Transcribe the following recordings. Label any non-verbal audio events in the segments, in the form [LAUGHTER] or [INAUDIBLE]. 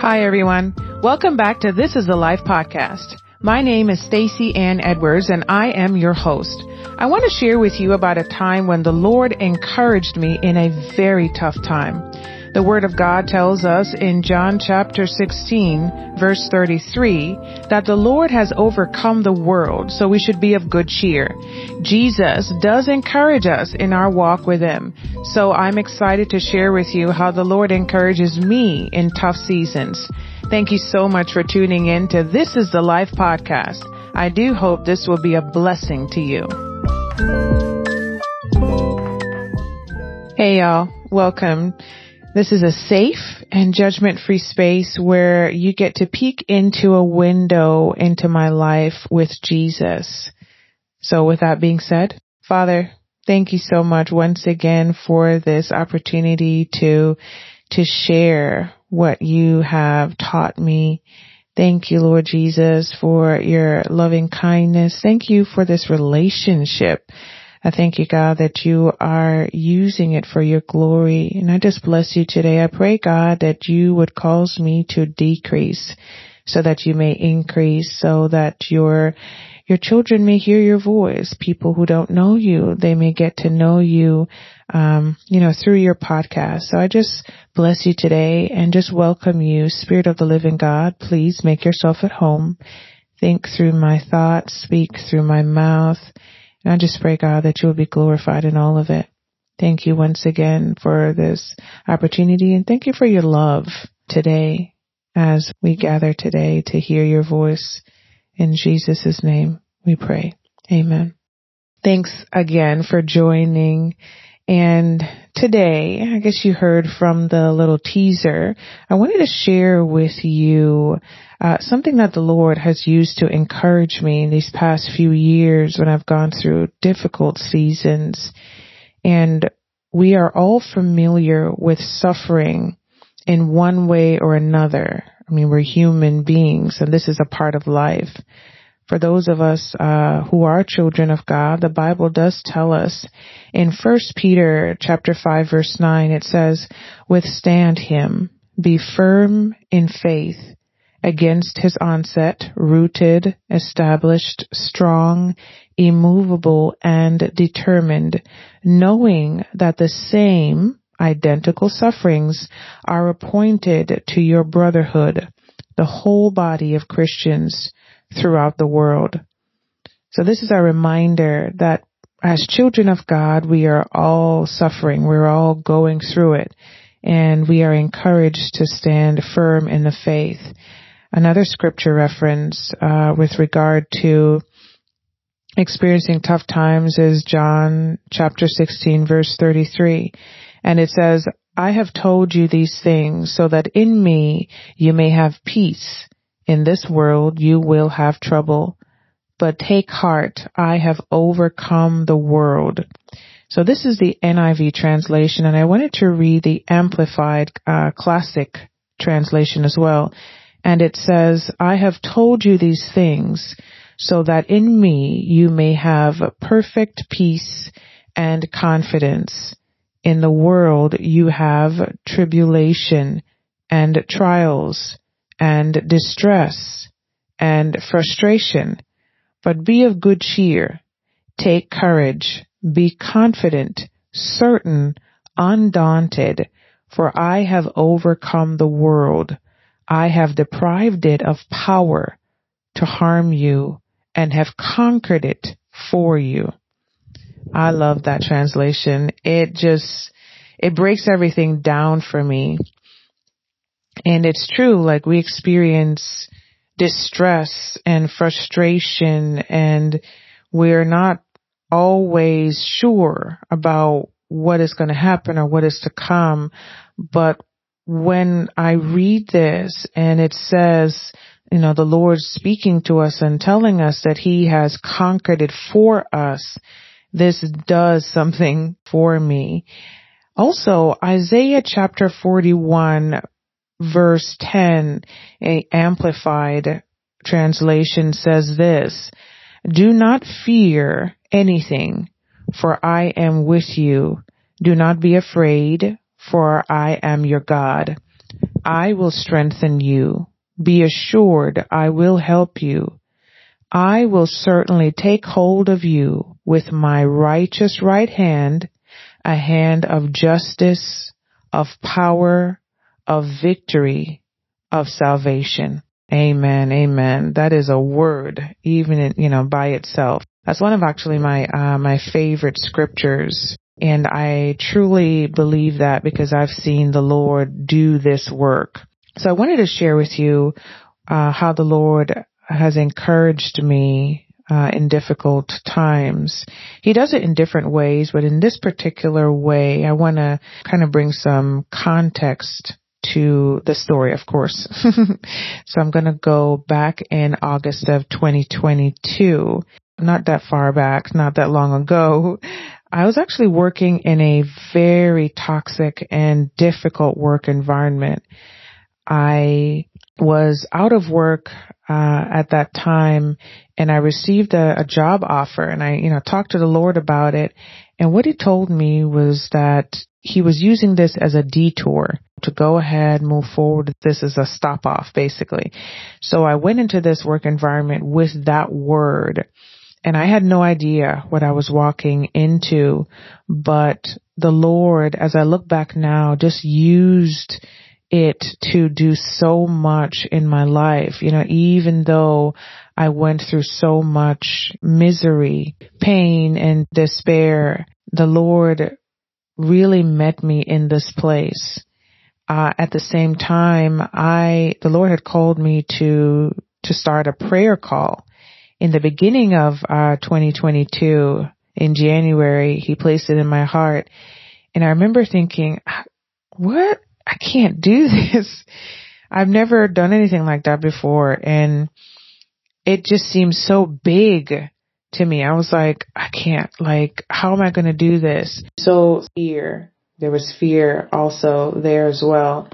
Hi everyone. Welcome back to This is the Life podcast. My name is Stacy Ann Edwards and I am your host. I want to share with you about a time when the Lord encouraged me in a very tough time. The Word of God tells us in John chapter 16 verse 33 that the Lord has overcome the world, so we should be of good cheer. Jesus does encourage us in our walk with Him. So I'm excited to share with you how the Lord encourages me in tough seasons. Thank you so much for tuning in to This is the Life podcast. I do hope this will be a blessing to you. Hey y'all, welcome. This is a safe and judgment free space where you get to peek into a window into my life with Jesus. So with that being said, Father, thank you so much once again for this opportunity to, to share what you have taught me. Thank you, Lord Jesus, for your loving kindness. Thank you for this relationship I thank you, God, that you are using it for your glory. And I just bless you today. I pray, God, that you would cause me to decrease so that you may increase, so that your your children may hear your voice. People who don't know you, they may get to know you, um, you know, through your podcast. So I just bless you today and just welcome you, Spirit of the Living God. Please make yourself at home. Think through my thoughts, speak through my mouth and I just pray, God, that you will be glorified in all of it. Thank you once again for this opportunity and thank you for your love today as we gather today to hear your voice. In Jesus' name we pray. Amen. Thanks again for joining. And today, I guess you heard from the little teaser, I wanted to share with you uh, something that the Lord has used to encourage me in these past few years when I've gone through difficult seasons. And we are all familiar with suffering in one way or another. I mean, we're human beings and this is a part of life. For those of us uh, who are children of God, the Bible does tell us in First Peter chapter 5 verse 9, it says, withstand him, be firm in faith, against his onset, rooted, established, strong, immovable, and determined, knowing that the same identical sufferings are appointed to your brotherhood, the whole body of Christians throughout the world. So this is our reminder that as children of God, we are all suffering. We're all going through it and we are encouraged to stand firm in the faith another scripture reference uh, with regard to experiencing tough times is John chapter 16 verse 33. And it says, I have told you these things so that in me you may have peace. In this world you will have trouble, but take heart. I have overcome the world. So this is the NIV translation and I wanted to read the amplified uh, classic translation as well. And it says, I have told you these things so that in me you may have perfect peace and confidence. In the world you have tribulation and trials and distress and frustration. But be of good cheer. Take courage. Be confident, certain, undaunted, for I have overcome the world. I have deprived it of power to harm you and have conquered it for you. I love that translation. It just, it breaks everything down for me. And it's true, like we experience distress and frustration and we're not always sure about what is going to happen or what is to come. But when I read this and it says, you know, the Lord speaking to us and telling us that He has conquered it for us, this does something for me. Also, Isaiah chapter 41 verse 10, a amplified translation says this, do not fear anything, for I am with you. Do not be afraid, for I am your God. I will strengthen you. Be assured I will help you. I will certainly take hold of you with my righteous right hand, a hand of justice, of power, of victory, of salvation. Amen. Amen. That is a word, even you know, by itself. That's one of actually my, uh, my favorite scriptures. And I truly believe that because I've seen the Lord do this work. So I wanted to share with you, uh, how the Lord has encouraged me uh, in difficult times. He does it in different ways, but in this particular way, I want to kind of bring some context to the story, of course. [LAUGHS] so I'm going to go back in August of 2022, not that far back, not that long ago. I was actually working in a very toxic and difficult work environment. I was out of work uh, at that time and I received a, a job offer and I, you know, talked to the Lord about it. And what he told me was that he was using this as a detour to go ahead, move forward. This is a stop off, basically. So I went into this work environment with that word and I had no idea what I was walking into, but the Lord, as I look back now, just used it to do so much in my life. You know, even though I went through so much misery, pain, and despair, the Lord really met me in this place. Uh, at the same time, I, the Lord had called me to, to start a prayer call. In the beginning of, uh, 2022, in January, He placed it in my heart. And I remember thinking, what? I can't do [LAUGHS] this. I've never done anything like that before. And it just seems so big to me. I was like, I can't, like, how am I going to do this? So fear, there was fear also there as well.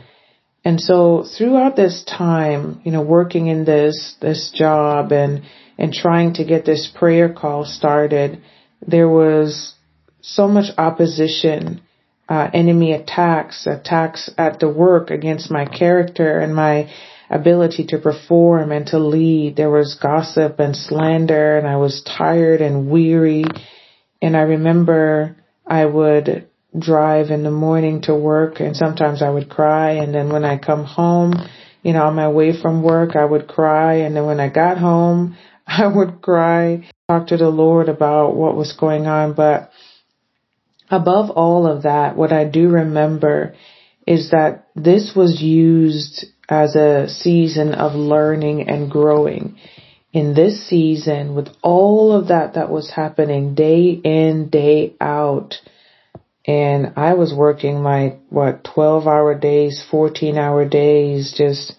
And so throughout this time, you know, working in this, this job and, and trying to get this prayer call started, there was so much opposition uh, enemy attacks, attacks at the work against my character and my ability to perform and to lead. There was gossip and slander and I was tired and weary. And I remember I would drive in the morning to work and sometimes I would cry. And then when I come home, you know, on my way from work, I would cry. And then when I got home, [LAUGHS] I would cry, talk to the Lord about what was going on. But above all of that, what I do remember is that this was used as a season of learning and growing. In this season, with all of that that was happening day in, day out, and I was working my, what, 12 hour days, 14 hour days, just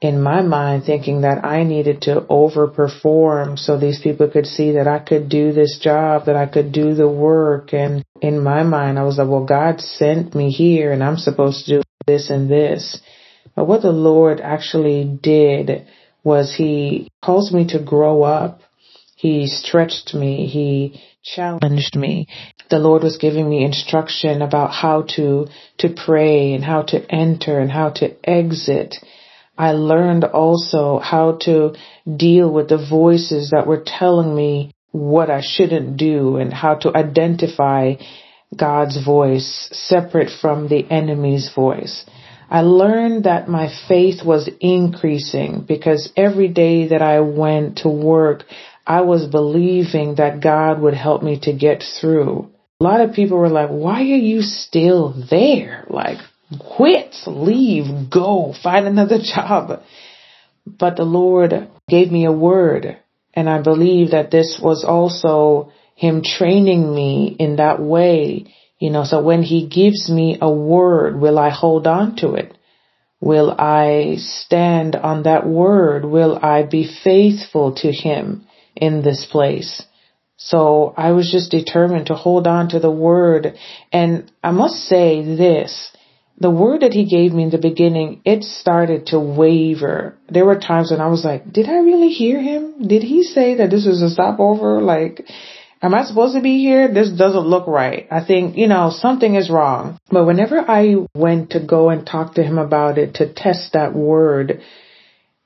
in my mind thinking that I needed to overperform so these people could see that I could do this job, that I could do the work. And in my mind, I was like, well, God sent me here and I'm supposed to do this and this. But what the Lord actually did was he caused me to grow up. He stretched me. He challenged me. The Lord was giving me instruction about how to, to pray and how to enter and how to exit I learned also how to deal with the voices that were telling me what I shouldn't do and how to identify God's voice separate from the enemy's voice. I learned that my faith was increasing because every day that I went to work, I was believing that God would help me to get through. A lot of people were like, why are you still there? Like, quit, leave, go, find another [LAUGHS] job. But the Lord gave me a word and I believe that this was also him training me in that way. You know, so when he gives me a word, will I hold on to it? Will I stand on that word? Will I be faithful to him in this place? So I was just determined to hold on to the word. And I must say this, the word that he gave me in the beginning, it started to waver. There were times when I was like, did I really hear him? Did he say that this was a stopover? Like, am I supposed to be here? This doesn't look right. I think, you know, something is wrong. But whenever I went to go and talk to him about it to test that word,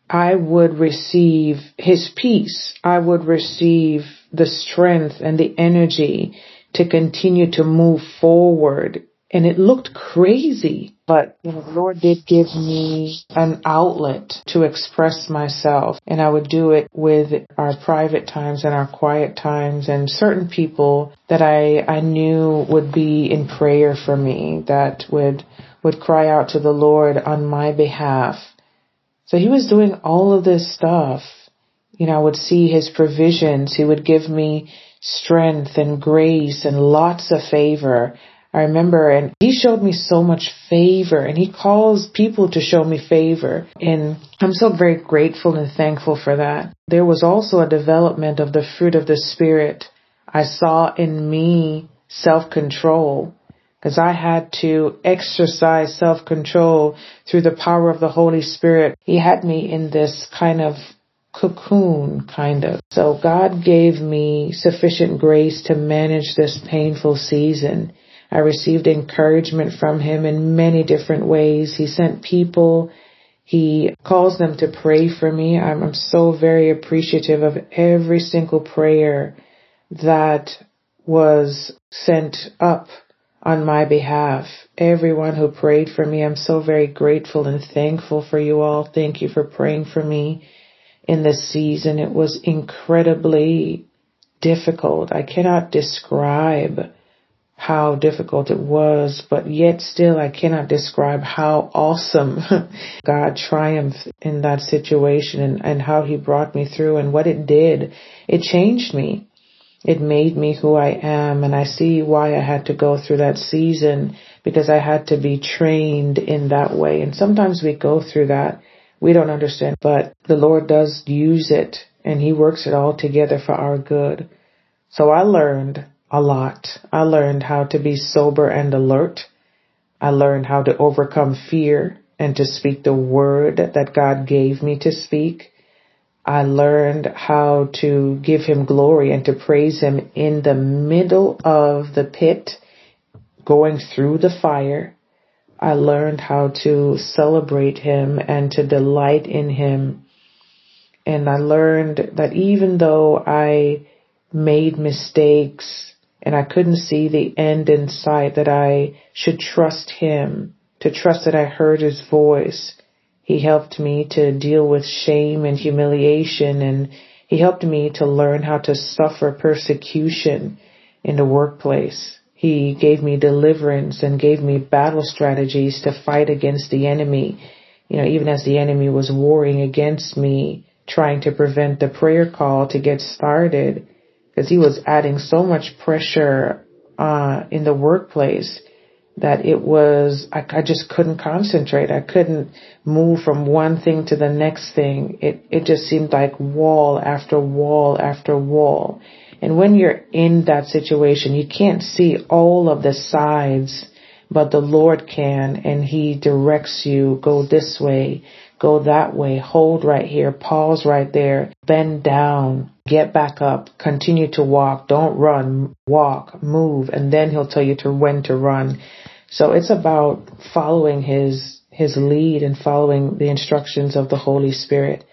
I would receive his peace. I would receive the strength and the energy to continue to move forward and it looked crazy. But you know, the Lord did give me an outlet to express myself, and I would do it with our private times and our quiet times, and certain people that I I knew would be in prayer for me, that would would cry out to the Lord on my behalf. So He was doing all of this stuff. You know, I would see His provisions. He would give me strength and grace and lots of favor. I remember, and he showed me so much favor, and he calls people to show me favor. And I'm so very grateful and thankful for that. There was also a development of the fruit of the Spirit. I saw in me self control because I had to exercise self control through the power of the Holy Spirit. He had me in this kind of cocoon, kind of. So God gave me sufficient grace to manage this painful season. I received encouragement from him in many different ways. He sent people. He calls them to pray for me. I'm, I'm so very appreciative of every single prayer that was sent up on my behalf. Everyone who prayed for me, I'm so very grateful and thankful for you all. Thank you for praying for me in this season. It was incredibly difficult. I cannot describe how difficult it was, but yet still I cannot describe how awesome [LAUGHS] God triumphed in that situation and, and how he brought me through and what it did. It changed me. It made me who I am and I see why I had to go through that season because I had to be trained in that way. And sometimes we go through that. We don't understand, but the Lord does use it and he works it all together for our good. So I learned a lot. I learned how to be sober and alert. I learned how to overcome fear and to speak the word that God gave me to speak. I learned how to give him glory and to praise him in the middle of the pit, going through the fire. I learned how to celebrate him and to delight in him. And I learned that even though I made mistakes and I couldn't see the end in sight that I should trust him, to trust that I heard his voice. He helped me to deal with shame and humiliation and he helped me to learn how to suffer persecution in the workplace. He gave me deliverance and gave me battle strategies to fight against the enemy. You know, even as the enemy was warring against me, trying to prevent the prayer call to get started, because he was adding so much pressure uh, in the workplace that it was I, I just couldn't concentrate. I couldn't move from one thing to the next thing. It it just seemed like wall after wall after wall. And when you're in that situation, you can't see all of the sides, but the Lord can, and He directs you go this way, go that way, hold right here, pause right there, bend down, get back up, continue to walk, don't run, walk, move, and then he'll tell you to when to run. So it's about following his his lead and following the instructions of the Holy Spirit.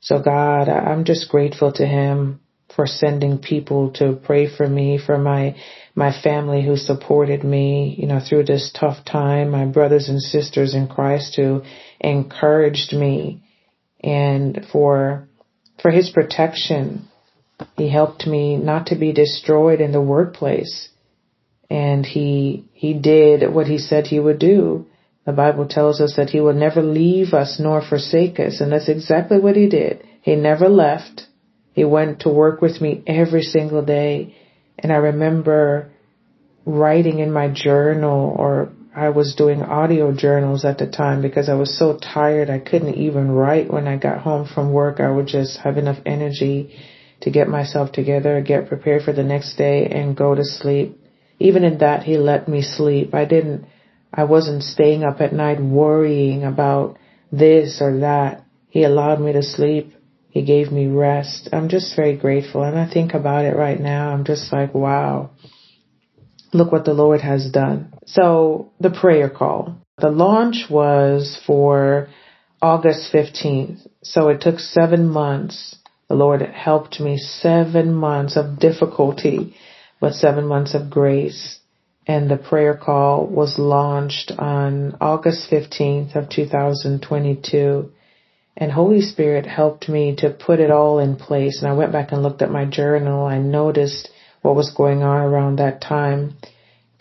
So God, I'm just grateful to him for sending people to pray for me, for my my family who supported me, you know, through this tough time, my brothers and sisters in Christ who encouraged me and for for his protection. He helped me not to be destroyed in the workplace. And he he did what he said he would do. The Bible tells us that he will never leave us nor forsake us, and that's exactly what he did. He never left. He went to work with me every single day. And I remember writing in my journal or I was doing audio journals at the time because I was so tired I couldn't even write when I got home from work. I would just have enough energy to get myself together, get prepared for the next day and go to sleep. Even in that, he let me sleep. I didn't, I wasn't staying up at night worrying about this or that. He allowed me to sleep He gave me rest. I'm just very grateful. And I think about it right now. I'm just like, wow, look what the Lord has done. So the prayer call. The launch was for August 15th. So it took seven months. The Lord helped me seven months of difficulty, but seven months of grace. And the prayer call was launched on August 15th of 2022. And Holy Spirit helped me to put it all in place. And I went back and looked at my journal. I noticed what was going on around that time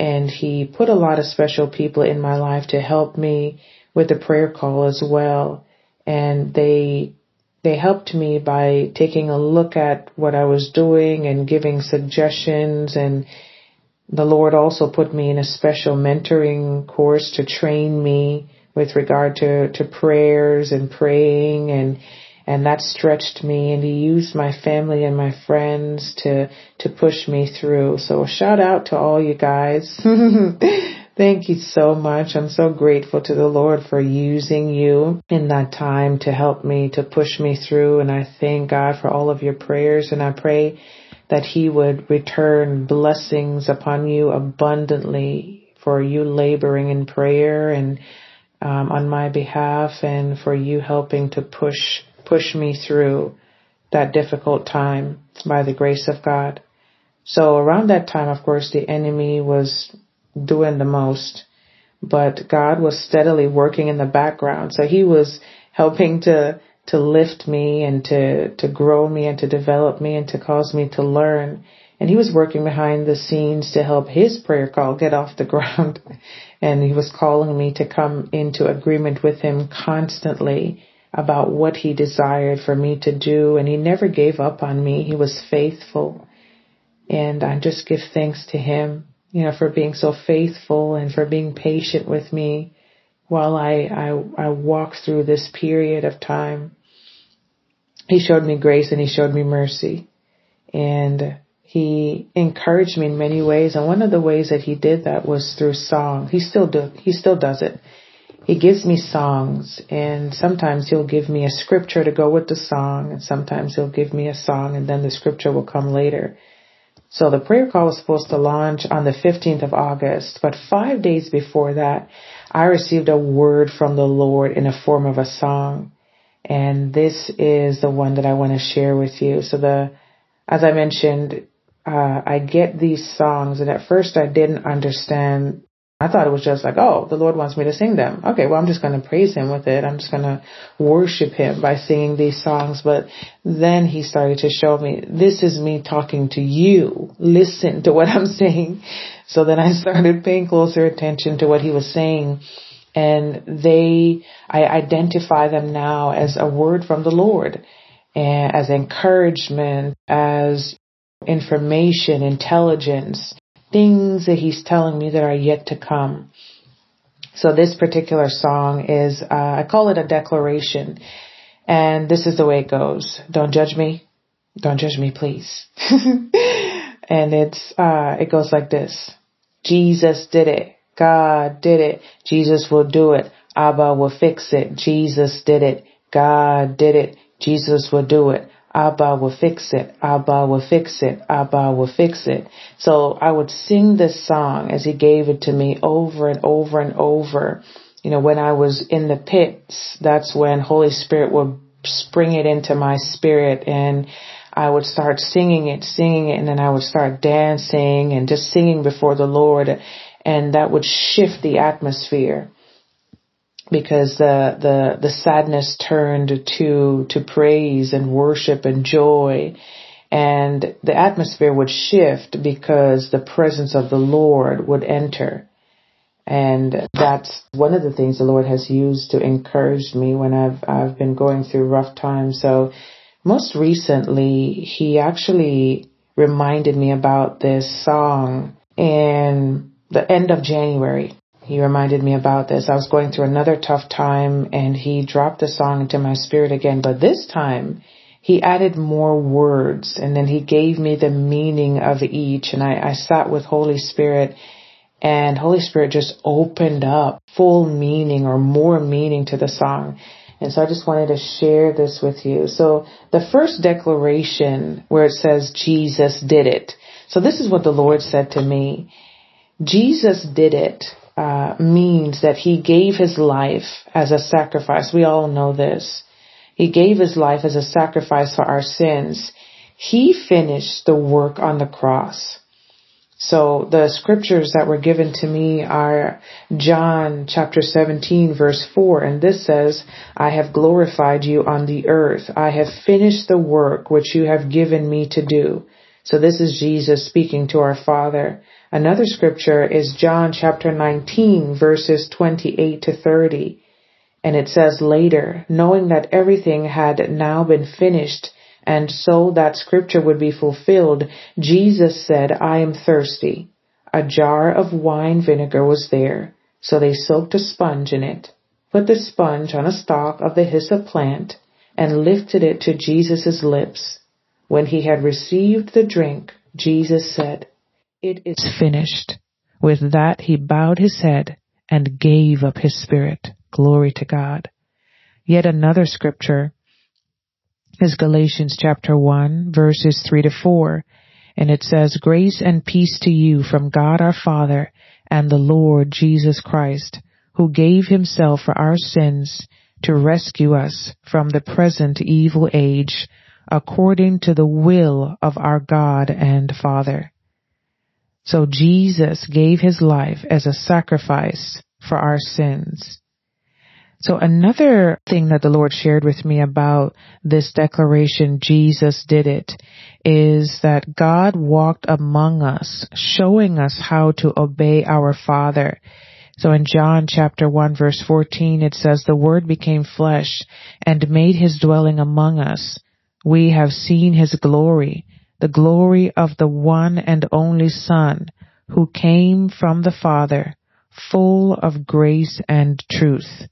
and he put a lot of special people in my life to help me with the prayer call as well. And they they helped me by taking a look at what I was doing and giving suggestions and the Lord also put me in a special mentoring course to train me with regard to, to prayers and praying and and that stretched me and he used my family and my friends to to push me through. So a shout out to all you guys. [LAUGHS] Thank you so much. I'm so grateful to the lord for using you in that time to help me to push me through. And i thank god for all of your prayers. And i pray that he would return blessings upon you abundantly for you laboring in prayer and um, on my behalf and for you helping to push push me through that difficult time by the grace of God. So around that time, of course, the enemy was doing the most, but God was steadily working in the background. So he was helping to, to lift me and to, to grow me and to develop me and to cause me to learn. And he was working behind the scenes to help his prayer call get off the [LAUGHS] ground. And he was calling me to come into agreement with him constantly about what he desired for me to do and he never gave up on me. He was faithful. And I just give thanks to him, you know, for being so faithful and for being patient with me while I, I, I walk through this period of time. He showed me grace and he showed me mercy and he encouraged me in many ways. And one of the ways that he did that was through song. He still do, he still does it he gives me songs and sometimes he'll give me a scripture to go with the song and sometimes he'll give me a song and then the scripture will come later. So the prayer call was supposed to launch on the 15th of August, but five days before that, I received a word from the Lord in a form of a song. And this is the one that I want to share with you. So the, as I mentioned, uh, I get these songs and at first I didn't understand I thought it was just like, oh, the Lord wants me to sing them. Okay, well, I'm just going to praise Him with it. I'm just going to worship Him by singing these songs. But then He started to show me, this is me talking to you. Listen to what I'm saying. So then I started paying closer attention to what He was saying. And they, I identify them now as a word from the Lord, and as encouragement, as information, intelligence, things that he's telling me that are yet to come. So this particular song is, uh, I call it a declaration. And this is the way it goes. Don't judge me. Don't judge me, please. [LAUGHS] and it's, uh, it goes like this. Jesus did it. God did it. Jesus will do it. Abba will fix it. Jesus did it. God did it. Jesus will do it. Abba will fix it. Abba will fix it. Abba will fix it. So I would sing this song as he gave it to me over and over and over. You know, when I was in the pits, that's when Holy Spirit would spring it into my spirit and I would start singing it, singing it, and then I would start dancing and just singing before the Lord and that would shift the atmosphere because the the the sadness turned to to praise and worship and joy. And the atmosphere would shift because the presence of the Lord would enter. And that's one of the things the Lord has used to encourage me when I've I've been going through rough times. So most recently he actually reminded me about this song in the end of January he reminded me about this. I was going through another tough time and he dropped the song into my spirit again, but this time he added more words and then he gave me the meaning of each and I, I sat with Holy Spirit and Holy Spirit just opened up full meaning or more meaning to the song. And so I just wanted to share this with you. So the first declaration where it says Jesus did it. So this is what the Lord said to me. Jesus did it uh, means that he gave his life as a sacrifice. We all know this. He gave his life as a sacrifice for our sins. He finished the work on the cross. So the scriptures that were given to me are John chapter 17 verse 4 and this says, I have glorified you on the earth. I have finished the work which you have given me to do. So this is Jesus speaking to our Father. Another scripture is John chapter 19 verses 28 to 30. And it says later, knowing that everything had now been finished, and so that scripture would be fulfilled, Jesus said, I am thirsty. A jar of wine vinegar was there, so they soaked a sponge in it, put the sponge on a stalk of the hyssop plant, and lifted it to Jesus' lips. When he had received the drink, Jesus said, It is finished. With that he bowed his head and gave up his spirit. Glory to God. Yet another scripture is Galatians chapter 1 verses 3 to 4. And it says, Grace and peace to you from God our Father and the Lord Jesus Christ, who gave himself for our sins to rescue us from the present evil age, according to the will of our God and Father. So Jesus gave his life as a sacrifice for our sins. So another thing that the Lord shared with me about this declaration, Jesus did it, is that God walked among us, showing us how to obey our Father. So in John chapter 1 verse 14, it says, the word became flesh and made his dwelling among us. We have seen his glory, the glory of the one and only Son who came from the Father, full of grace and truth.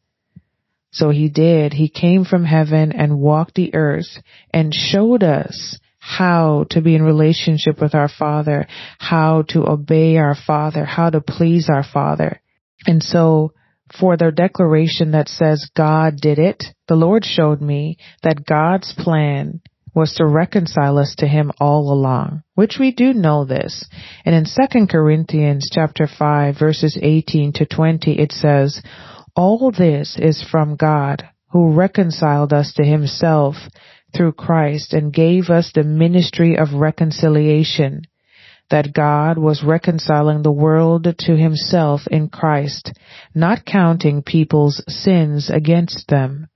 So he did. He came from heaven and walked the earth and showed us how to be in relationship with our Father, how to obey our Father, how to please our Father. And so for their declaration that says God did it, the Lord showed me that God's plan was to reconcile us to him all along, which we do know this. And in 2 Corinthians chapter 5 verses 18 to 20 it says, all this is from God, who reconciled us to himself through Christ and gave us the ministry of reconciliation, that God was reconciling the world to himself in Christ, not counting people's sins against them.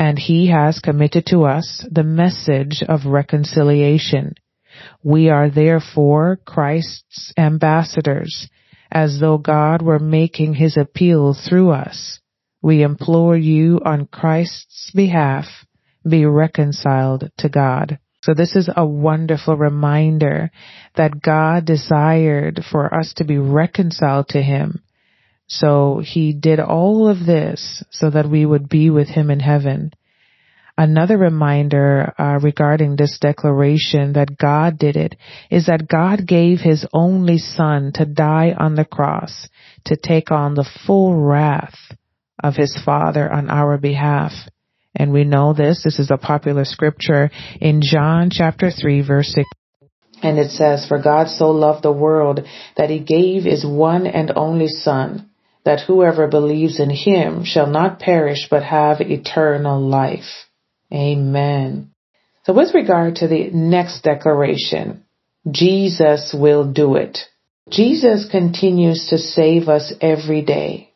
And he has committed to us the message of reconciliation. We are therefore Christ's ambassadors, as though God were making his appeal through us. We implore you on Christ's behalf, be reconciled to God. So this is a wonderful reminder that God desired for us to be reconciled to Him. So He did all of this so that we would be with Him in heaven. Another reminder uh, regarding this declaration that God did it is that God gave His only Son to die on the cross to take on the full wrath of His Father on our behalf. And we know this. This is a popular scripture in John chapter 3 verse 6. And it says, For God so loved the world that He gave His one and only Son, that whoever believes in Him shall not perish but have eternal life. Amen. So with regard to the next declaration, Jesus will do it. Jesus continues to save us every day.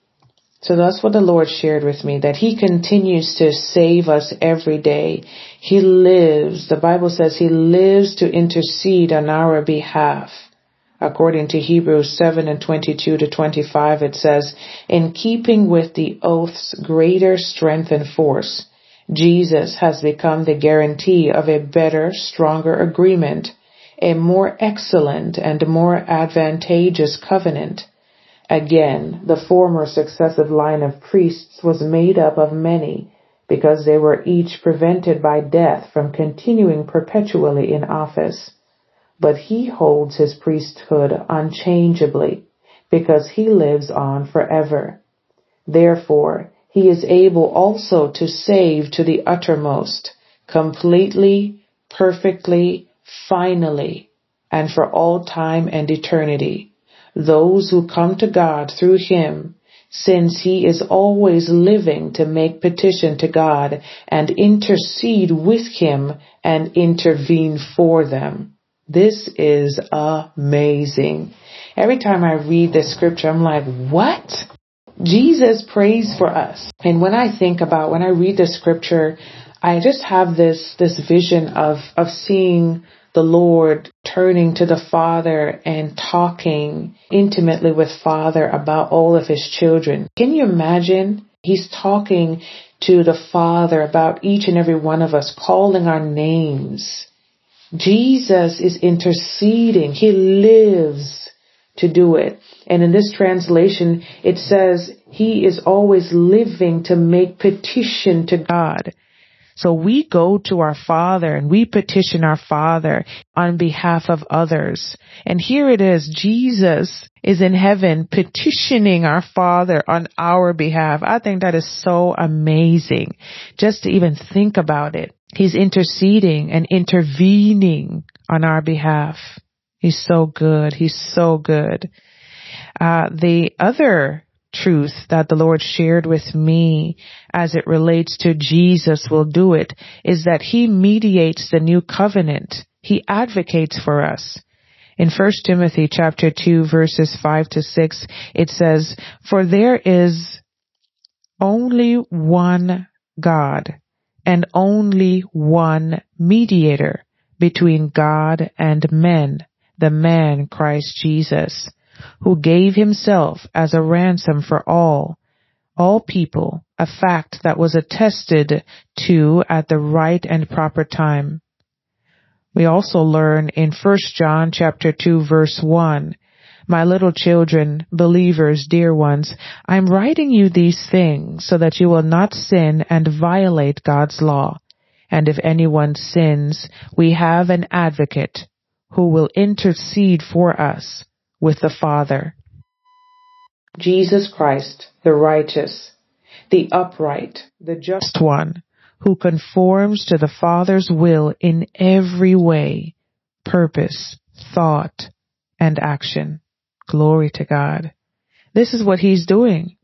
So that's what the Lord shared with me, that He continues to save us every day. He lives, the Bible says He lives to intercede on our behalf. According to Hebrews 7 and 22 to 25, it says, In keeping with the oath's greater strength and force, Jesus has become the guarantee of a better, stronger agreement, a more excellent and more advantageous covenant. Again, the former successive line of priests was made up of many, because they were each prevented by death from continuing perpetually in office. But he holds his priesthood unchangeably, because he lives on forever. Therefore, he is able also to save to the uttermost, completely, perfectly, finally, and for all time and eternity, those who come to God through him, since he is always living to make petition to God and intercede with him and intervene for them. This is amazing. Every time I read this scripture, I'm like, what? Jesus prays for us. And when I think about, when I read the scripture, I just have this, this vision of, of seeing the Lord turning to the Father and talking intimately with Father about all of his children. Can you imagine? He's talking to the Father about each and every one of us, calling our names. Jesus is interceding. He lives to do it. And in this translation, it says he is always living to make petition to God. So we go to our Father and we petition our Father on behalf of others. And here it is, Jesus is in heaven petitioning our Father on our behalf. I think that is so amazing just to even think about it. He's interceding and intervening on our behalf. He's so good. He's so good. Uh, the other truth that the Lord shared with me as it relates to Jesus will do it is that he mediates the new covenant. He advocates for us. In 1 Timothy chapter 2 verses 5 to 6, it says, For there is only one God and only one mediator between God and men, the man Christ Jesus, who gave himself as a ransom for all, all people, a fact that was attested to at the right and proper time. We also learn in 1 John chapter 2 verse 1, my little children, believers, dear ones, I'm writing you these things so that you will not sin and violate God's law. And if anyone sins, we have an advocate who will intercede for us with the Father. Jesus Christ, the righteous, the upright, the just one, who conforms to the Father's will in every way, purpose, thought, and action. Glory to God. This is what he's doing.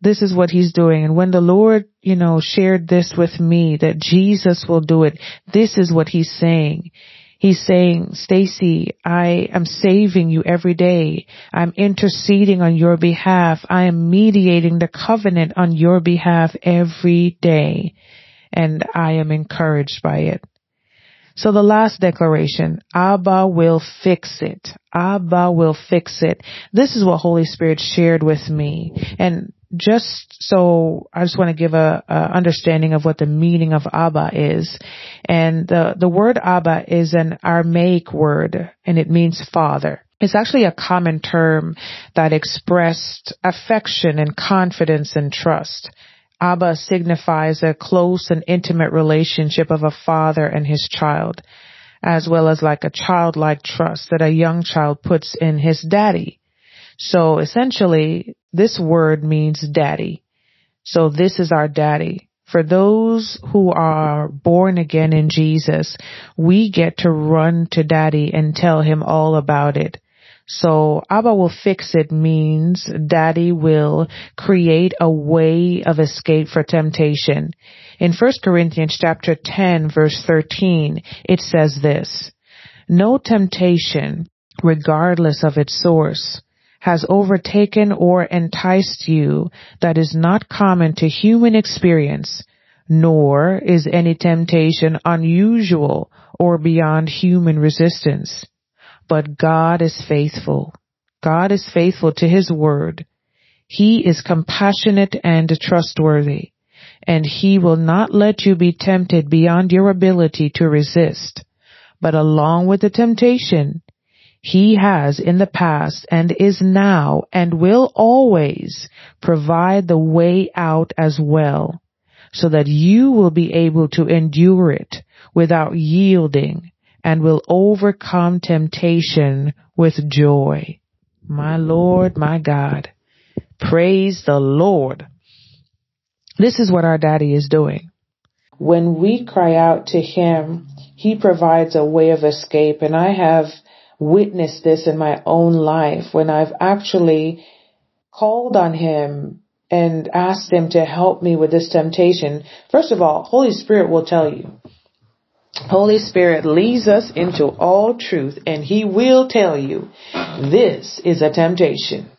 This is what he's doing. And when the Lord, you know, shared this with me that Jesus will do it, this is what he's saying. He's saying, Stacy, I am saving you every day. I'm interceding on your behalf. I am mediating the covenant on your behalf every day. And I am encouraged by it. So the last declaration, Abba will fix it. Abba will fix it. This is what Holy Spirit shared with me. And just so I just want to give a, a, understanding of what the meaning of Abba is. And the, the word Abba is an Aramaic word and it means father. It's actually a common term that expressed affection and confidence and trust. Abba signifies a close and intimate relationship of a father and his child, as well as like a childlike trust that a young child puts in his daddy. So essentially, this word means daddy. So this is our daddy. For those who are born again in Jesus, we get to run to daddy and tell him all about it. So Abba will fix it means daddy will create a way of escape for temptation. In 1 Corinthians chapter 10 verse 13, it says this, No temptation, regardless of its source, has overtaken or enticed you that is not common to human experience, nor is any temptation unusual or beyond human resistance. But God is faithful. God is faithful to His word. He is compassionate and trustworthy, and He will not let you be tempted beyond your ability to resist. But along with the temptation, he has in the past and is now and will always provide the way out as well, so that you will be able to endure it without yielding and will overcome temptation with joy. My Lord, my God. Praise the Lord. This is what our daddy is doing. When we cry out to him, he provides a way of escape. And I have witnessed this in my own life when I've actually called on him and asked him to help me with this temptation. First of all, Holy Spirit will tell you. Holy Spirit leads us into all truth and he will tell you this is a temptation.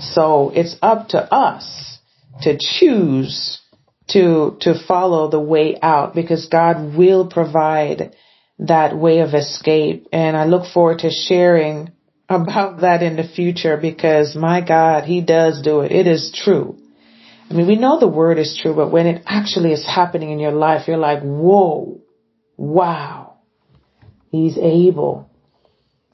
So it's up to us to choose to, to follow the way out because God will provide that way of escape. And I look forward to sharing [LAUGHS] about that in the future because my God, He does do it. It is true. I mean, we know the word is true, but when it actually is happening in your life, you're like, whoa, wow, He's able.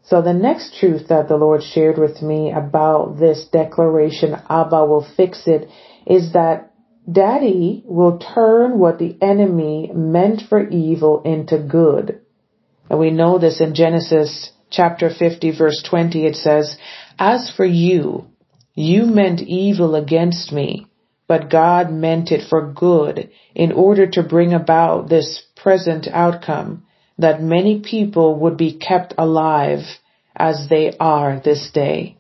So the next truth that the Lord shared with me about this declaration, Abba will fix it, is that Daddy will turn what the enemy meant for evil into good. And we know this in Genesis chapter 50 verse 20. It says, As for you, you meant evil against me, but God meant it for good in order to bring about this present outcome that many people would be kept alive as they are this day.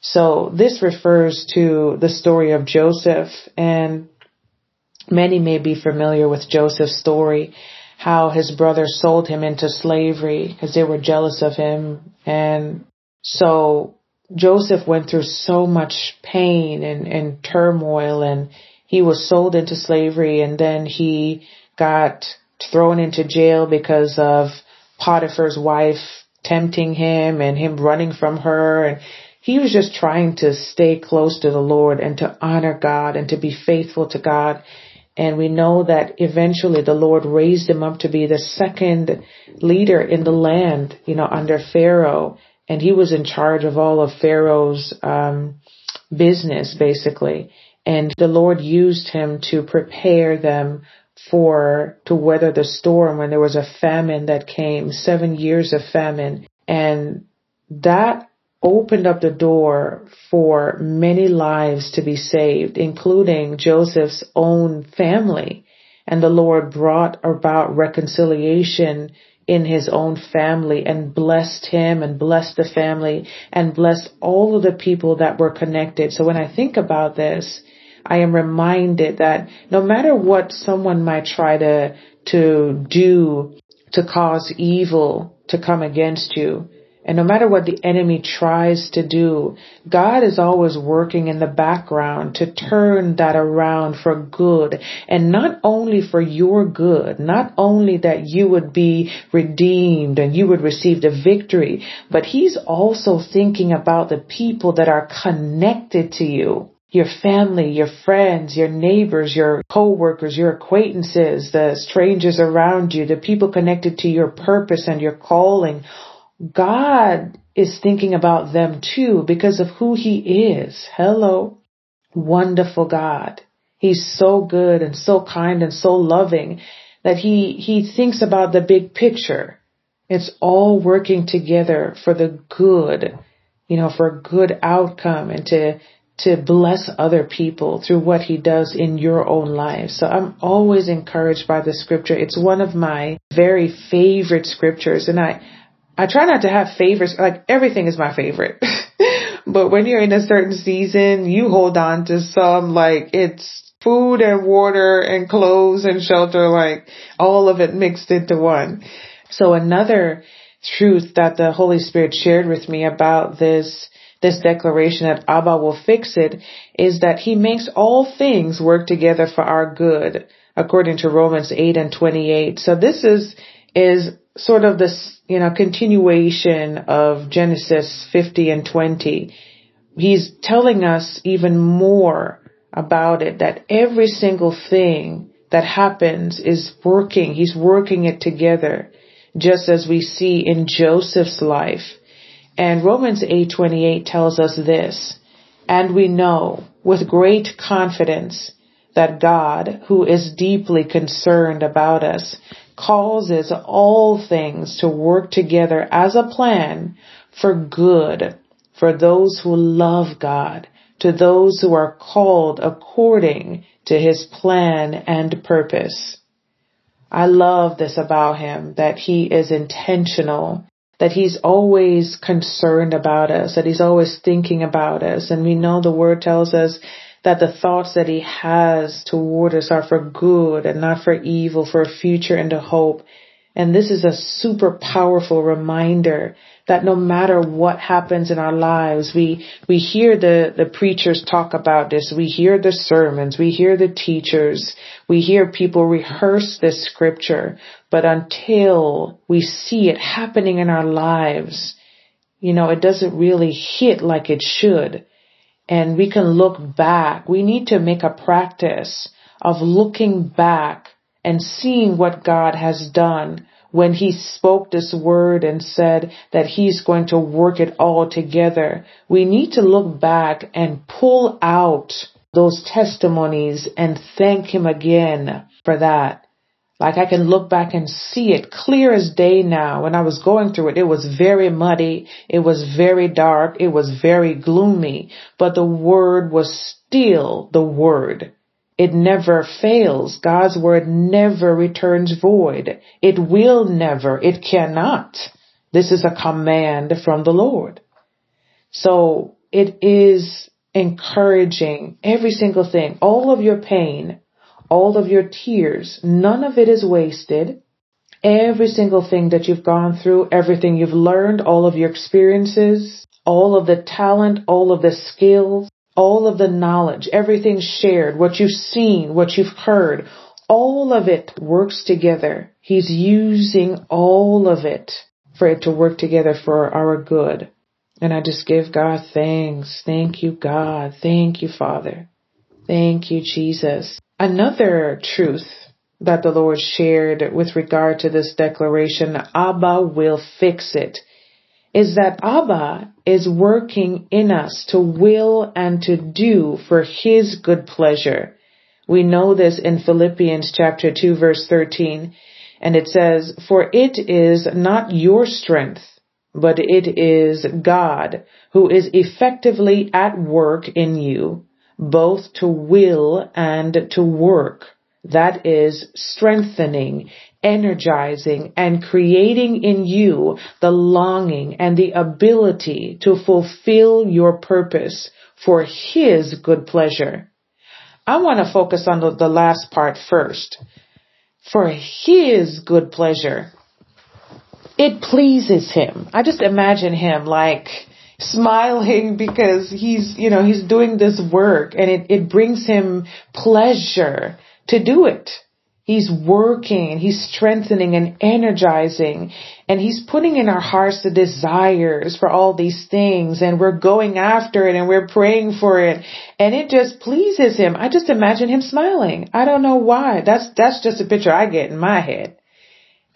So this refers to the story of Joseph and many may be familiar with Joseph's story, how his brothers sold him into slavery because they were jealous of him. And so Joseph went through so much pain and, and turmoil and he was sold into slavery and then he got thrown into jail because of Potiphar's wife tempting him and him running from her and he was just trying to stay close to the Lord and to honor God and to be faithful to God. And we know that eventually the Lord raised him up to be the second leader in the land, you know, under Pharaoh. And he was in charge of all of Pharaoh's um, business, basically. And the Lord used him to prepare them for to weather the storm when there was a famine that came, seven years of famine. And that opened up the door for many lives to be saved, including Joseph's own family. And the Lord brought about reconciliation in his own family and blessed him and blessed the family and blessed all of the people that were connected. So when I think about this, I am reminded that no matter what someone might try to, to do to cause evil to come against you, and no matter what the enemy tries to do, God is always working in the background to turn that around for good. And not only for your good, not only that you would be redeemed and you would receive the victory, but He's also thinking about the people that are connected to you your family, your friends, your neighbors, your co-workers, your acquaintances, the strangers around you, the people connected to your purpose and your calling. God is thinking about them too because of who he is. Hello. Wonderful God. He's so good and so kind and so loving that he, he thinks about the big picture. It's all working together for the good, you know, for a good outcome and to to bless other people through what he does in your own life. So I'm always encouraged by the scripture. It's one of my very favorite scriptures and I, I try not to have favorites. Like everything is my favorite. [LAUGHS] but when you're in a certain season, you hold on to some like it's food and water and clothes and shelter, like all of it mixed into one. So another truth that the Holy Spirit shared with me about this this declaration that Abba will fix it is that he makes all things work together for our good, according to Romans 8 and 28. So this is, is sort of this, you know, continuation of Genesis 50 and 20. He's telling us even more about it, that every single thing that happens is working. He's working it together, just as we see in Joseph's life. And Romans 8:28 tells us this, and we know with great confidence that God, who is deeply concerned about us, causes all things to work together as a plan for good for those who love God, to those who are called according to his plan and purpose. I love this about him, that he is intentional, that he's always concerned about us, that he's always thinking about us. And we know the word tells us that the thoughts that he has toward us are for good and not for evil, for a future and a hope. And this is a super powerful reminder that no matter what happens in our lives, we, we hear the, the preachers talk about this. We hear the sermons. We hear the teachers. We hear people rehearse this scripture. But until we see it happening in our lives, you know, it doesn't really hit like it should. And we can look back. We need to make a practice of looking back and seeing what God has done when he spoke this word and said that he's going to work it all together. We need to look back and pull out those testimonies and thank him again for that. Like I can look back and see it clear as day now. When I was going through it, it was very muddy. It was very dark. It was very gloomy, but the word was still the word. It never fails. God's word never returns void. It will never. It cannot. This is a command from the Lord. So it is encouraging every single thing, all of your pain, all of your tears, none of it is wasted. Every single thing that you've gone through, everything you've learned, all of your experiences, all of the talent, all of the skills, all of the knowledge, everything shared, what you've seen, what you've heard, all of it works together. He's using all of it for it to work together for our good. And I just give God thanks. Thank you, God. Thank you, Father. Thank you, Jesus. Another truth that the Lord shared with regard to this declaration, Abba will fix it is that Abba is working in us to will and to do for his good pleasure. We know this in Philippians chapter 2 verse 13 and it says, for it is not your strength, but it is God who is effectively at work in you, both to will and to work. That is strengthening energizing and creating in you the longing and the ability to fulfill your purpose for His good pleasure. I want to focus on the, last part first. For His good pleasure. It pleases Him. I just imagine Him like, smiling [LAUGHS] because he's, you know, he's doing this work and it, it brings him pleasure to do it. He's working he's strengthening and energizing and he's putting in our hearts the desires for all these things and we're going after it and we're praying for it and it just pleases him. I just imagine him smiling. I don't know why. That's, that's just a picture I get in my head.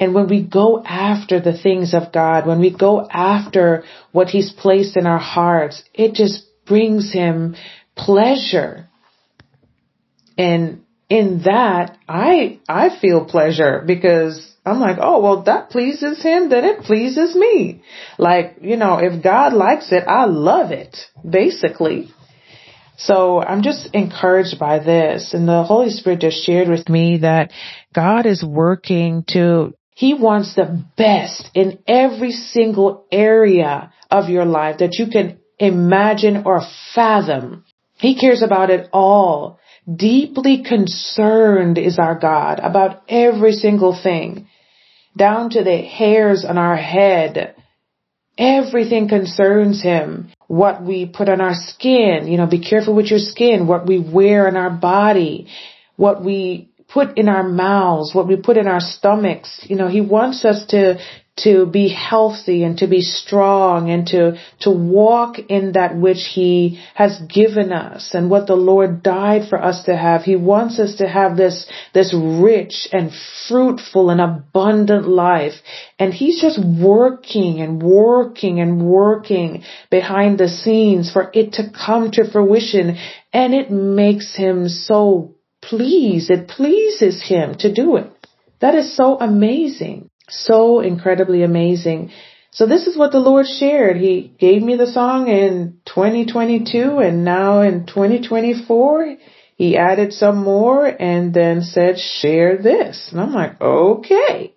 And when we go after the things of God, when we go after what he's placed in our hearts, it just brings him pleasure. And in that, I, I feel pleasure because I'm like, oh, well, that pleases him, then it pleases me. Like, you know, if God likes it, I love it, basically. So I'm just encouraged by this. And the Holy Spirit just shared with me that God is working to, He wants the best in every single area of your life that you can imagine or fathom. He cares about it all. Deeply concerned is our God about every single thing, down to the hairs on our head. Everything concerns him. What we put on our skin, you know, be careful with your skin, what we wear on our body, what we put in our mouths, what we put in our stomachs. You know, he wants us to to be healthy and to be strong and to, to walk in that which he has given us and what the Lord died for us to have. He wants us to have this, this rich and fruitful and abundant life. And he's just working and working and working behind the scenes for it to come to fruition. And it makes him so pleased. It pleases him to do it. That is so amazing so incredibly amazing. So this is what the Lord shared. He gave me the song in 2022 and now in 2024, he added some more and then said, share this. And I'm like, okay,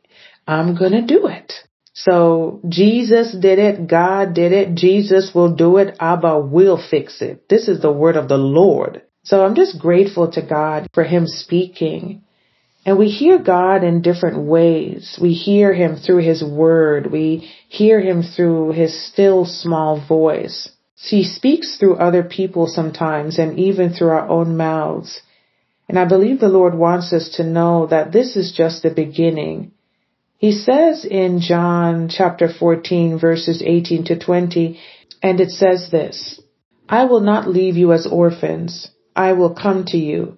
I'm going to do it. So Jesus did it. God did it. Jesus will do it. Abba will fix it. This is the word of the Lord. So I'm just grateful to God for him speaking and we hear God in different ways. We hear him through his word. We hear him through his still small voice. He speaks through other people sometimes and even through our own mouths. And I believe the Lord wants us to know that this is just the beginning. He says in John chapter 14 verses 18 to 20, and it says this, I will not leave you as orphans. I will come to you.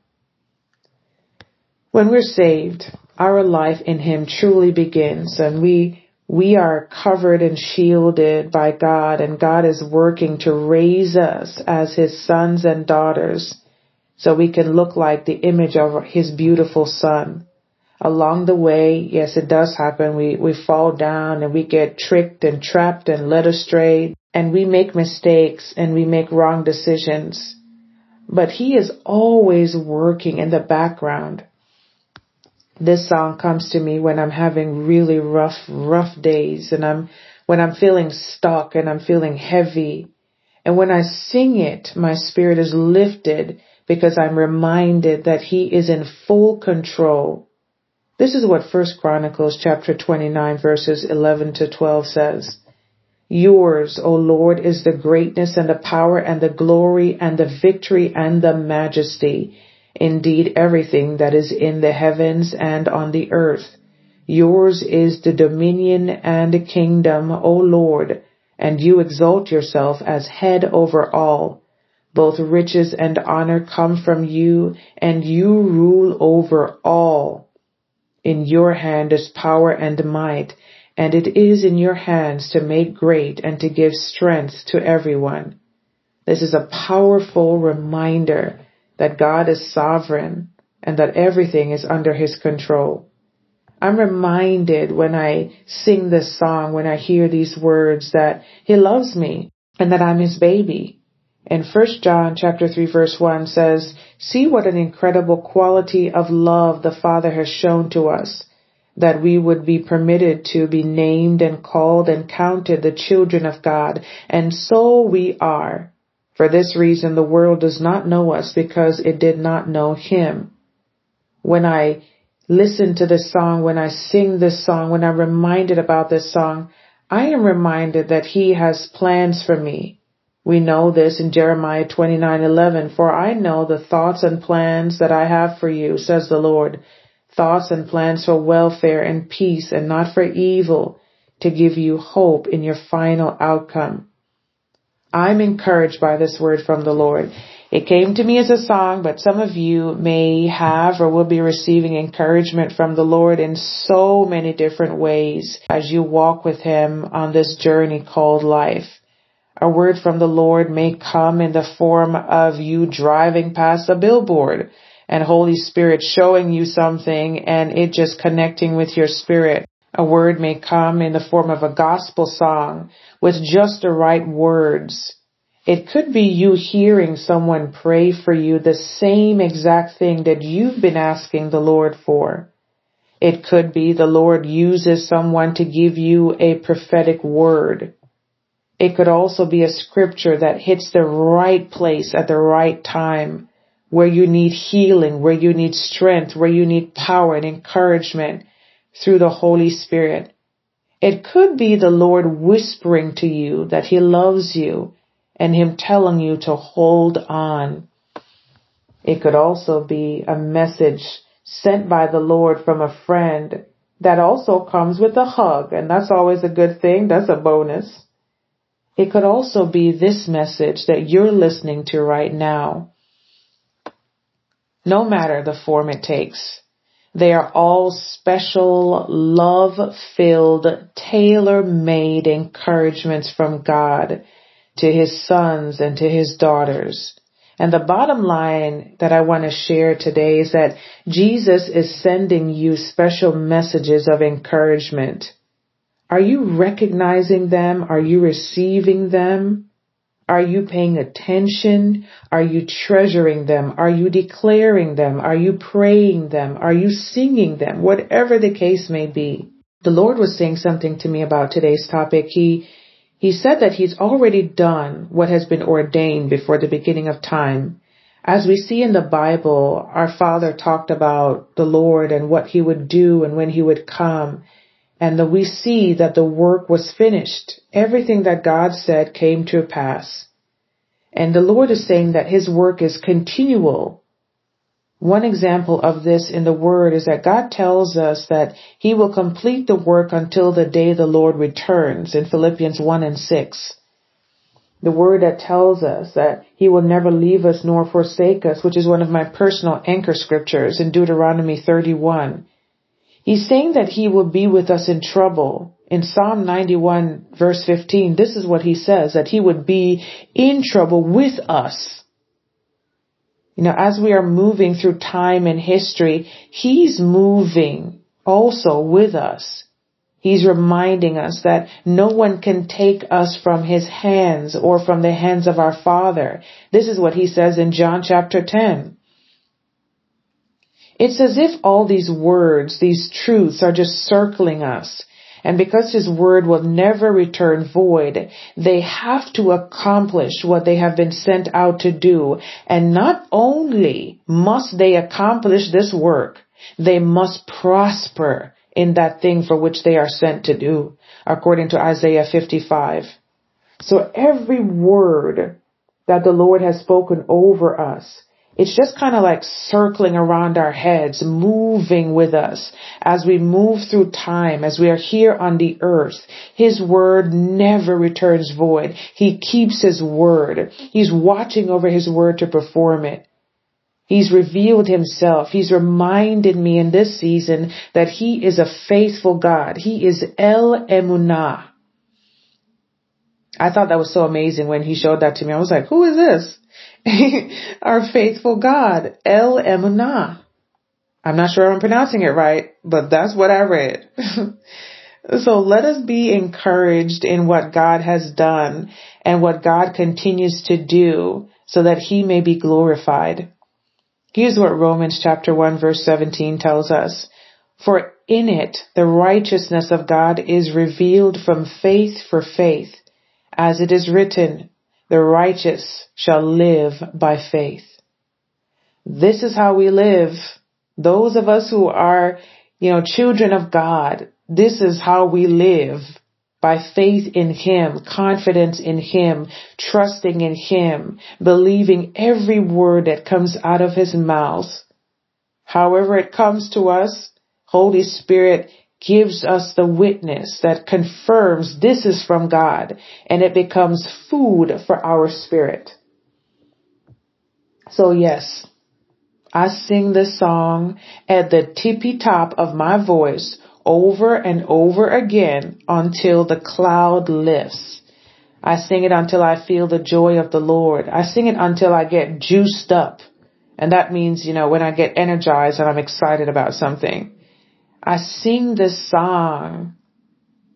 When we're saved, our life in Him truly begins and we, we are covered and shielded by God and God is working to raise us as His sons and daughters so we can look like the image of His beautiful Son. Along the way, yes, it does happen. We, we fall down and we get tricked and trapped and led astray and we make mistakes and we make wrong decisions. But He is always working in the background this song comes to me when I'm having really rough, rough days and I'm, when I'm feeling stuck and I'm feeling heavy. And when I sing it, my spirit is lifted because I'm reminded that he is in full control. This is what First Chronicles chapter 29 verses 11 to 12 says. Yours, O Lord, is the greatness and the power and the glory and the victory and the majesty indeed everything that is in the heavens and on the earth. Yours is the dominion and the kingdom, O Lord, and you exalt yourself as head over all. Both riches and honor come from you, and you rule over all. In your hand is power and might, and it is in your hands to make great and to give strength to everyone. This is a powerful reminder that God is sovereign and that everything is under his control. I'm reminded when I sing this song, when I hear these words that he loves me and that I'm his baby. And 1 John chapter 3 verse 1 says, See what an incredible quality of love the Father has shown to us, that we would be permitted to be named and called and counted the children of God, and so we are. For this reason, the world does not know us because it did not know him. When I listen to this song, when I sing this song, when I'm reminded about this song, I am reminded that he has plans for me. We know this in Jeremiah 29:11, for I know the thoughts and plans that I have for you, says the Lord, thoughts and plans for welfare and peace and not for evil, to give you hope in your final outcome. I'm encouraged by this word from the Lord. It came to me as a song, but some of you may have or will be receiving encouragement from the Lord in so many different ways as you walk with Him on this journey called life. A word from the Lord may come in the form of you driving past a billboard and Holy Spirit showing you something and it just connecting with your spirit. A word may come in the form of a gospel song with just the right words. It could be you hearing someone pray for you the same exact thing that you've been asking the Lord for. It could be the Lord uses someone to give you a prophetic word. It could also be a scripture that hits the right place at the right time, where you need healing, where you need strength, where you need power and encouragement through the Holy Spirit. It could be the Lord whispering to you that He loves you and Him telling you to hold on. It could also be a message sent by the Lord from a friend that also comes with a hug, and that's always a good thing. That's a bonus. It could also be this message that you're listening to right now. No matter the form it takes, they are all special, love-filled, tailor-made encouragements from God to His sons and to His daughters. And the bottom line that I want to share today is that Jesus is sending you special messages of encouragement. Are you recognizing them? Are you receiving them? Are you paying attention? Are you treasuring them? Are you declaring them? Are you praying them? Are you singing them? Whatever the case may be. The Lord was saying something to me about today's topic. He, he said that he's already done what has been ordained before the beginning of time. As we see in the Bible, our Father talked about the Lord and what he would do and when he would come. And the, we see that the work was finished. Everything that God said came to pass. And the Lord is saying that His work is continual. One example of this in the Word is that God tells us that He will complete the work until the day the Lord returns in Philippians 1 and 6. The Word that tells us that He will never leave us nor forsake us, which is one of my personal anchor scriptures in Deuteronomy 31. He's saying that he will be with us in trouble. In Psalm 91 verse 15, this is what he says, that he would be in trouble with us. You know, as we are moving through time and history, he's moving also with us. He's reminding us that no one can take us from his hands or from the hands of our Father. This is what he says in John chapter 10. It's as if all these words, these truths are just circling us. And because His word will never return void, they have to accomplish what they have been sent out to do. And not only must they accomplish this work, they must prosper in that thing for which they are sent to do, according to Isaiah 55. So every word that the Lord has spoken over us it's just kind of like circling around our heads, moving with us as we move through time, as we are here on the earth. His word never returns void. He keeps his word. He's watching over his word to perform it. He's revealed himself. He's reminded me in this season that he is a faithful God. He is El Emunah. I thought that was so amazing when he showed that to me. I was like, who is this? [LAUGHS] our faithful God, El Emunah. I'm not sure I'm pronouncing it right, but that's what I read. [LAUGHS] so let us be encouraged in what God has done and what God continues to do so that he may be glorified. Here's what Romans chapter 1 verse 17 tells us. For in it the righteousness of God is revealed from faith for faith, as it is written, the righteous shall live by faith. This is how we live. Those of us who are, you know, children of God, this is how we live by faith in Him, confidence in Him, trusting in Him, believing every word that comes out of His mouth. However it comes to us, Holy Spirit gives us the witness that confirms this is from God and it becomes food for our spirit. So yes, I sing this song at the tippy top of my voice over and over again until the cloud lifts. I sing it until I feel the joy of the Lord. I sing it until I get juiced up. And that means, you know, when I get energized and I'm excited about something. I sing this song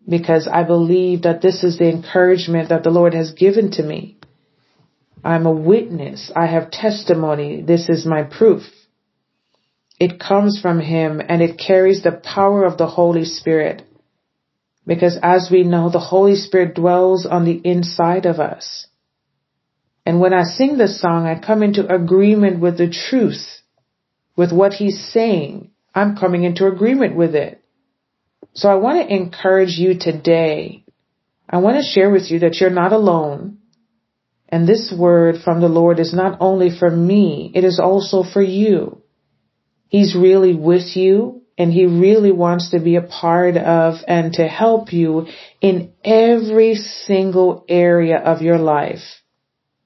because I believe that this is the encouragement that the Lord has given to me. I'm a witness. I have testimony. This is my proof. It comes from Him and it carries the power of the Holy Spirit. Because as we know, the Holy Spirit dwells on the inside of us. And when I sing this song, I come into agreement with the truth, with what He's saying I'm coming into agreement with it. So I want to encourage you today. I want to share with you that you're not alone. And this word from the Lord is not only for me, it is also for you. He's really with you. and he really wants to be a part of and to help you in every single area of your life.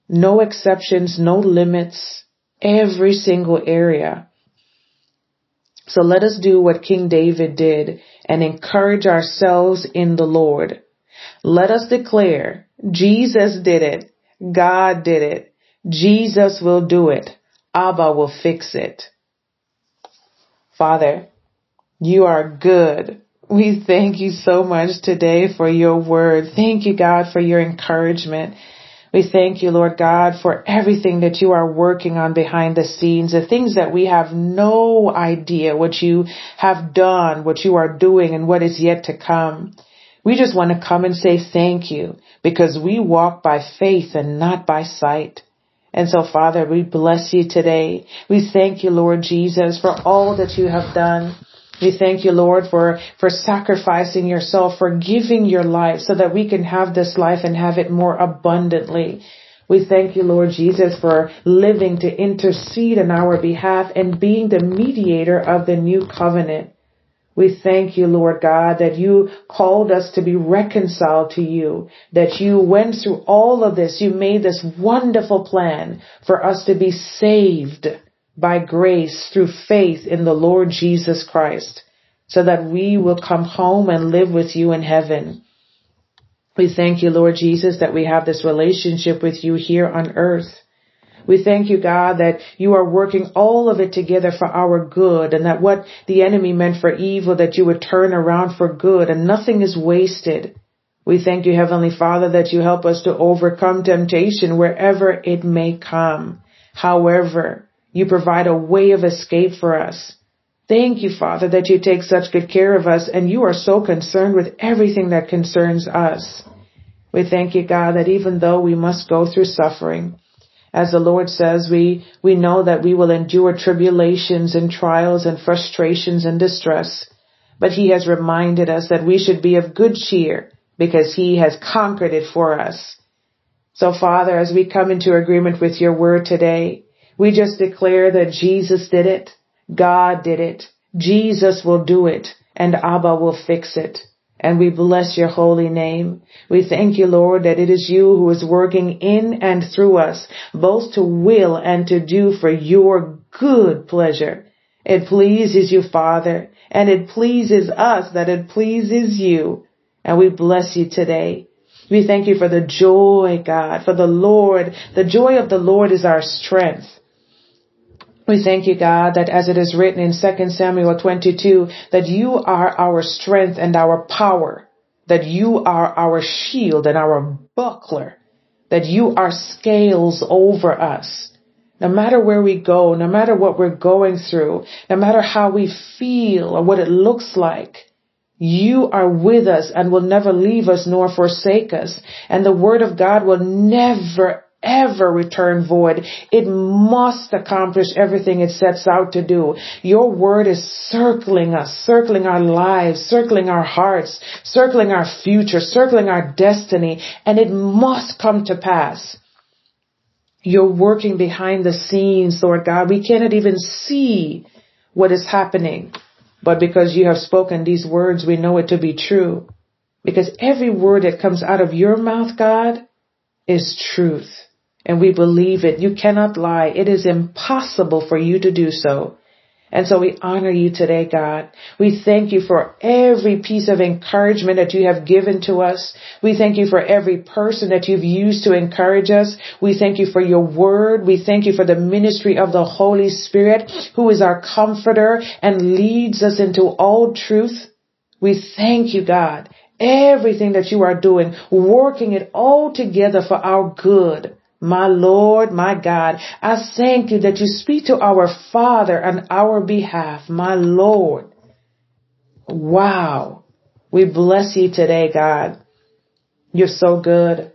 No exceptions, no limits, every single area. So let us do what King David did and encourage ourselves in the Lord. Let us declare, Jesus did it. God did it. Jesus will do it. Abba will fix it. Father, you are good. We thank you so much today for your word. Thank you, God, for your encouragement. We thank you, Lord God, for everything that you are working on behind the scenes, the things that we have no idea what you have done, what you are doing, and what is yet to come. We just want to come and say thank you because we walk by faith and not by sight. And so, Father, we bless you today. We thank you, Lord Jesus, for all that you have done. We thank you, Lord, for, for sacrificing yourself, for giving your life so that we can have this life and have it more abundantly. We thank you, Lord Jesus, for living to intercede on our behalf and being the mediator of the new covenant. We thank you, Lord God, that you called us to be reconciled to you, that you went through all of this. You made this wonderful plan for us to be saved by grace through faith in the Lord Jesus Christ so that we will come home and live with you in heaven. We thank you, Lord Jesus, that we have this relationship with you here on earth. We thank you, God, that you are working all of it together for our good and that what the enemy meant for evil, that you would turn around for good and nothing is wasted. We thank you, Heavenly Father, that you help us to overcome temptation wherever it may come. However, you provide a way of escape for us. Thank you, Father, that you take such good care of us and you are so concerned with everything that concerns us. We thank you, God, that even though we must go through suffering, as the Lord says, we, we know that we will endure tribulations and trials and frustrations and distress. But He has reminded us that we should be of good cheer because He has conquered it for us. So Father, as we come into agreement with your word today, we just declare that Jesus did it. God did it. Jesus will do it and Abba will fix it. And we bless your holy name. We thank you, Lord, that it is you who is working in and through us, both to will and to do for your good pleasure. It pleases you, Father, and it pleases us that it pleases you. And we bless you today. We thank you for the joy, God, for the Lord. The joy of the Lord is our strength. We thank you, God, that as it is written in 2 Samuel 22, that you are our strength and our power, that you are our shield and our buckler, that you are scales over us. No matter where we go, no matter what we're going through, no matter how we feel or what it looks like, you are with us and will never leave us nor forsake us. And the word of God will never ever return void. It must accomplish everything it sets out to do. Your word is circling us, circling our lives, circling our hearts, circling our future, circling our destiny, and it must come to pass. You're working behind the scenes, Lord God. We cannot even see what is happening. But because you have spoken these words, we know it to be true. Because every word that comes out of your mouth, God, is truth and we believe it. You cannot lie. It is impossible for you to do so. And so we honor you today, God. We thank you for every piece of encouragement that you have given to us. We thank you for every person that you've used to encourage us. We thank you for your word. We thank you for the ministry of the Holy Spirit who is our comforter and leads us into all truth. We thank you, God. Everything that you are doing, working it all together for our good. My Lord, my God, I thank you that you speak to our Father on our behalf. My Lord. Wow. We bless you today, God. You're so good.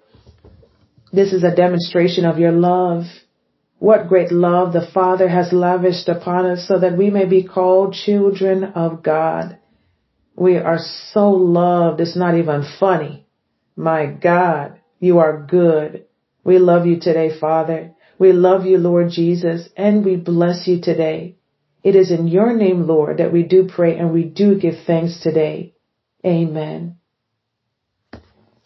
This is a demonstration of your love. What great love the Father has lavished upon us so that we may be called children of God. We are so loved. It's not even funny. My God, you are good. We love you today, Father. We love you, Lord Jesus, and we bless you today. It is in your name, Lord, that we do pray and we do give thanks today. Amen.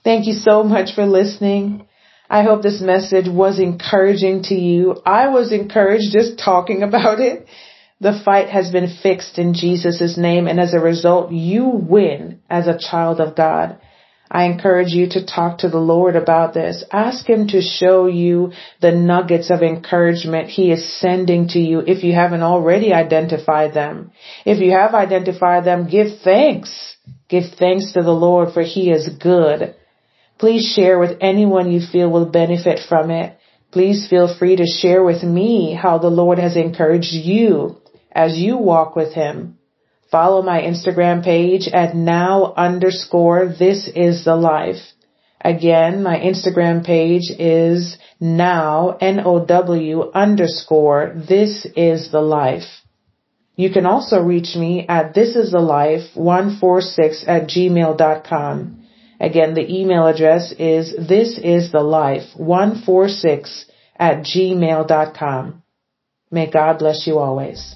Thank you so much for listening. I hope this message was encouraging to you. I was encouraged just talking [LAUGHS] about it. The fight has been fixed in Jesus' name, and as a result, you win as a child of God. I encourage you to talk to the Lord about this. Ask Him to show you the nuggets of encouragement He is sending to you if you haven't already identified them. If you have identified them, give thanks. Give thanks to the Lord for He is good. Please share with anyone you feel will benefit from it. Please feel free to share with me how the Lord has encouraged you as you walk with Him. Follow my Instagram page at now underscore this is the life. Again, my Instagram page is now N-O-W underscore this is the life. You can also reach me at thisisthelife146 at gmail.com. Again, the email address is thisisthelife146 at gmail.com. May God bless you always.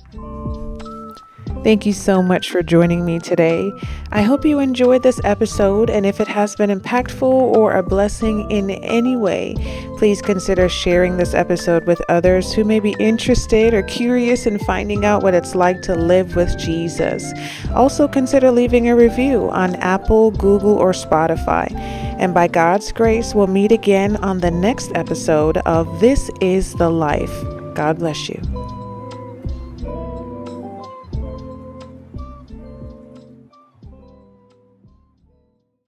Thank you so much for joining me today. I hope you enjoyed this episode, and if it has been impactful or a blessing in any way, please consider sharing this episode with others who may be interested or curious in finding out what it's like to live with Jesus. Also, consider leaving a review on Apple, Google, or Spotify. And by God's grace, we'll meet again on the next episode of This is the Life. God bless you.